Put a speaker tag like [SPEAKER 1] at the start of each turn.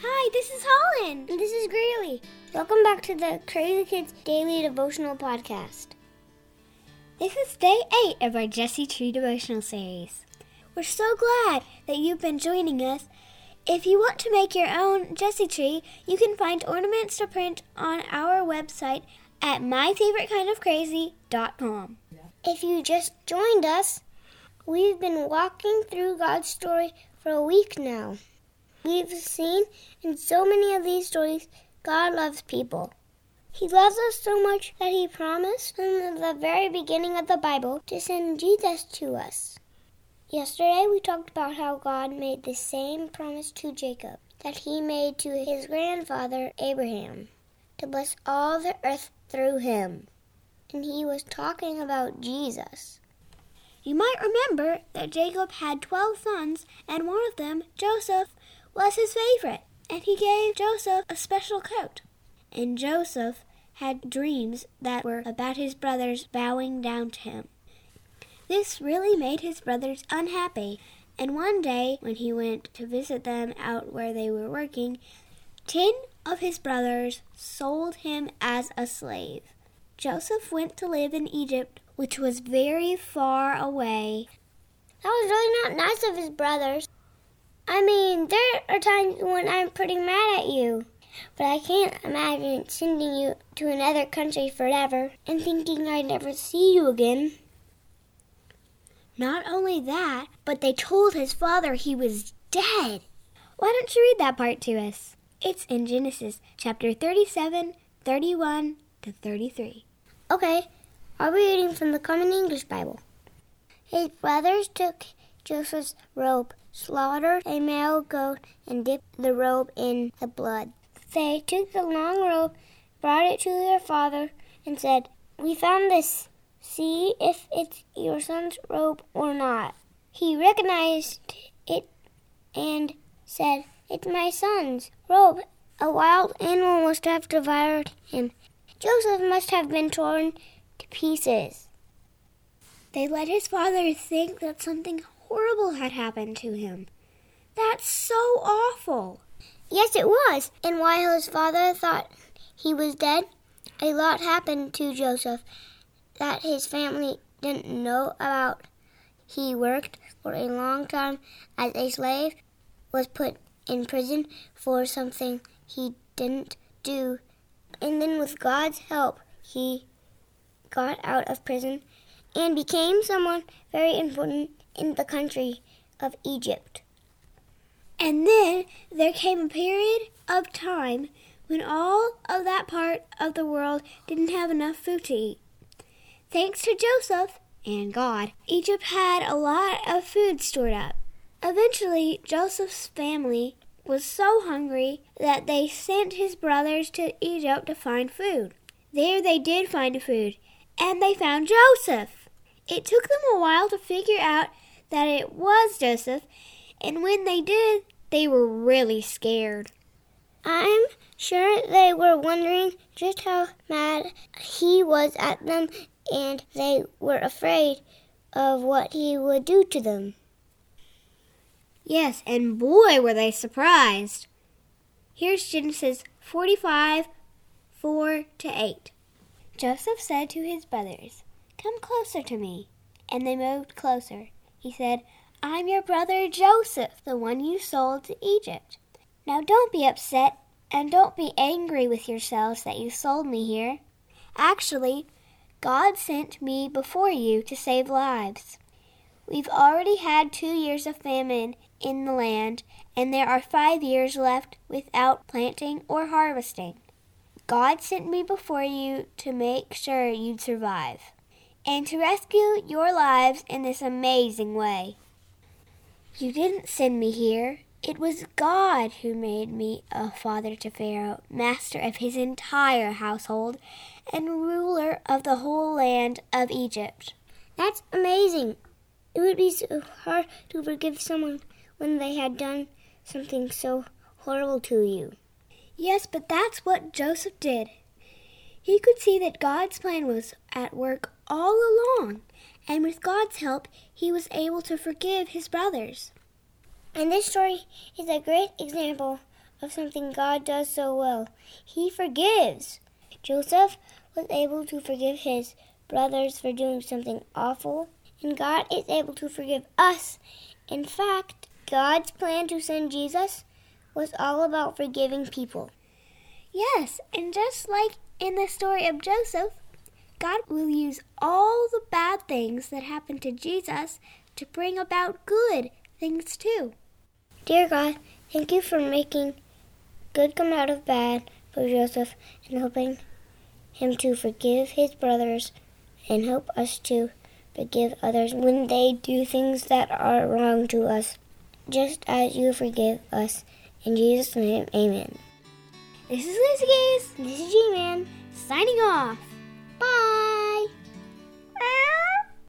[SPEAKER 1] Hi, this is Holland.
[SPEAKER 2] And this is Greeley. Welcome back to the Crazy Kids Daily Devotional Podcast.
[SPEAKER 1] This is day 8 of our Jesse Tree devotional series. We're so glad that you've been joining us. If you want to make your own Jesse Tree, you can find ornaments to print on our website at myfavoritekindofcrazy.com.
[SPEAKER 2] If you just joined us, we've been walking through God's story for a week now. We've seen in so many of these stories God loves people. He loves us so much that He promised from the very beginning of the Bible to send Jesus to us. Yesterday we talked about how God made the same promise to Jacob that He made to his grandfather Abraham to bless all the earth through him. And He was talking about Jesus.
[SPEAKER 1] You might remember that Jacob had 12 sons, and one of them, Joseph, was his favorite, and he gave Joseph a special coat. And Joseph had dreams that were about his brothers bowing down to him. This really made his brothers unhappy, and one day when he went to visit them out where they were working, ten of his brothers sold him as a slave. Joseph went to live in Egypt, which was very far away.
[SPEAKER 2] That was really not nice of his brothers. I mean, there are times when I'm pretty mad at you. But I can't imagine sending you to another country forever and thinking I'd never see you again.
[SPEAKER 1] Not only that, but they told his father he was dead. Why don't you read that part to us? It's in Genesis chapter 37, 31 to 33.
[SPEAKER 2] Okay, I'll be reading from the Common English Bible. His brothers took Joseph's robe, slaughtered a male goat, and dipped the robe in the blood. They took the long robe, brought it to their father, and said, We found this. See if it's your son's robe or not. He recognized it and said, It's my son's robe. A wild animal must have devoured him. Joseph must have been torn to pieces.
[SPEAKER 1] They let his father think that something horrible had happened to him. That's so awful.
[SPEAKER 2] Yes, it was. And while his father thought he was dead, a lot happened to Joseph that his family didn't know about. He worked for a long time as a slave, was put in prison for something he didn't do, and then with God's help, he got out of prison and became someone very important in the country of Egypt.
[SPEAKER 1] And then there came a period of time when all of that part of the world didn't have enough food to eat. Thanks to Joseph and God, Egypt had a lot of food stored up. Eventually, Joseph's family was so hungry that they sent his brothers to Egypt to find food. There they did find food, and they found Joseph. It took them a while to figure out that it was Joseph, and when they did, they were really scared.
[SPEAKER 2] I'm sure they were wondering just how mad he was at them, and they were afraid of what he would do to them.
[SPEAKER 1] Yes, and boy, were they surprised. Here's Genesis 45 4 to 8. Joseph said to his brothers, Come closer to me. And they moved closer. He said, I'm your brother Joseph, the one you sold to Egypt. Now don't be upset and don't be angry with yourselves that you sold me here. Actually, God sent me before you to save lives. We've already had two years of famine in the land, and there are five years left without planting or harvesting. God sent me before you to make sure you'd survive and to rescue your lives in this amazing way. You didn't send me here. It was God who made me a father to Pharaoh, master of his entire household, and ruler of the whole land of Egypt.
[SPEAKER 2] That's amazing. It would be so hard to forgive someone when they had done something so horrible to you.
[SPEAKER 1] Yes, but that's what Joseph did. He could see that God's plan was at work all along and with God's help, he was able to forgive his brothers.
[SPEAKER 2] And this story is a great example of something God does so well. He forgives. Joseph was able to forgive his brothers for doing something awful, and God is able to forgive us. In fact, God's plan to send Jesus was all about forgiving people.
[SPEAKER 1] Yes, and just like in the story of Joseph, God will use all the bad things that happened to Jesus to bring about good things too.
[SPEAKER 2] Dear God, thank you for making good come out of bad for Joseph and helping him to forgive his brothers and help us to forgive others when they do things that are wrong to us, just as you forgive us. In Jesus' name, amen.
[SPEAKER 1] This is Lucy Gaze,
[SPEAKER 2] This is G-Man.
[SPEAKER 1] signing off. Bye!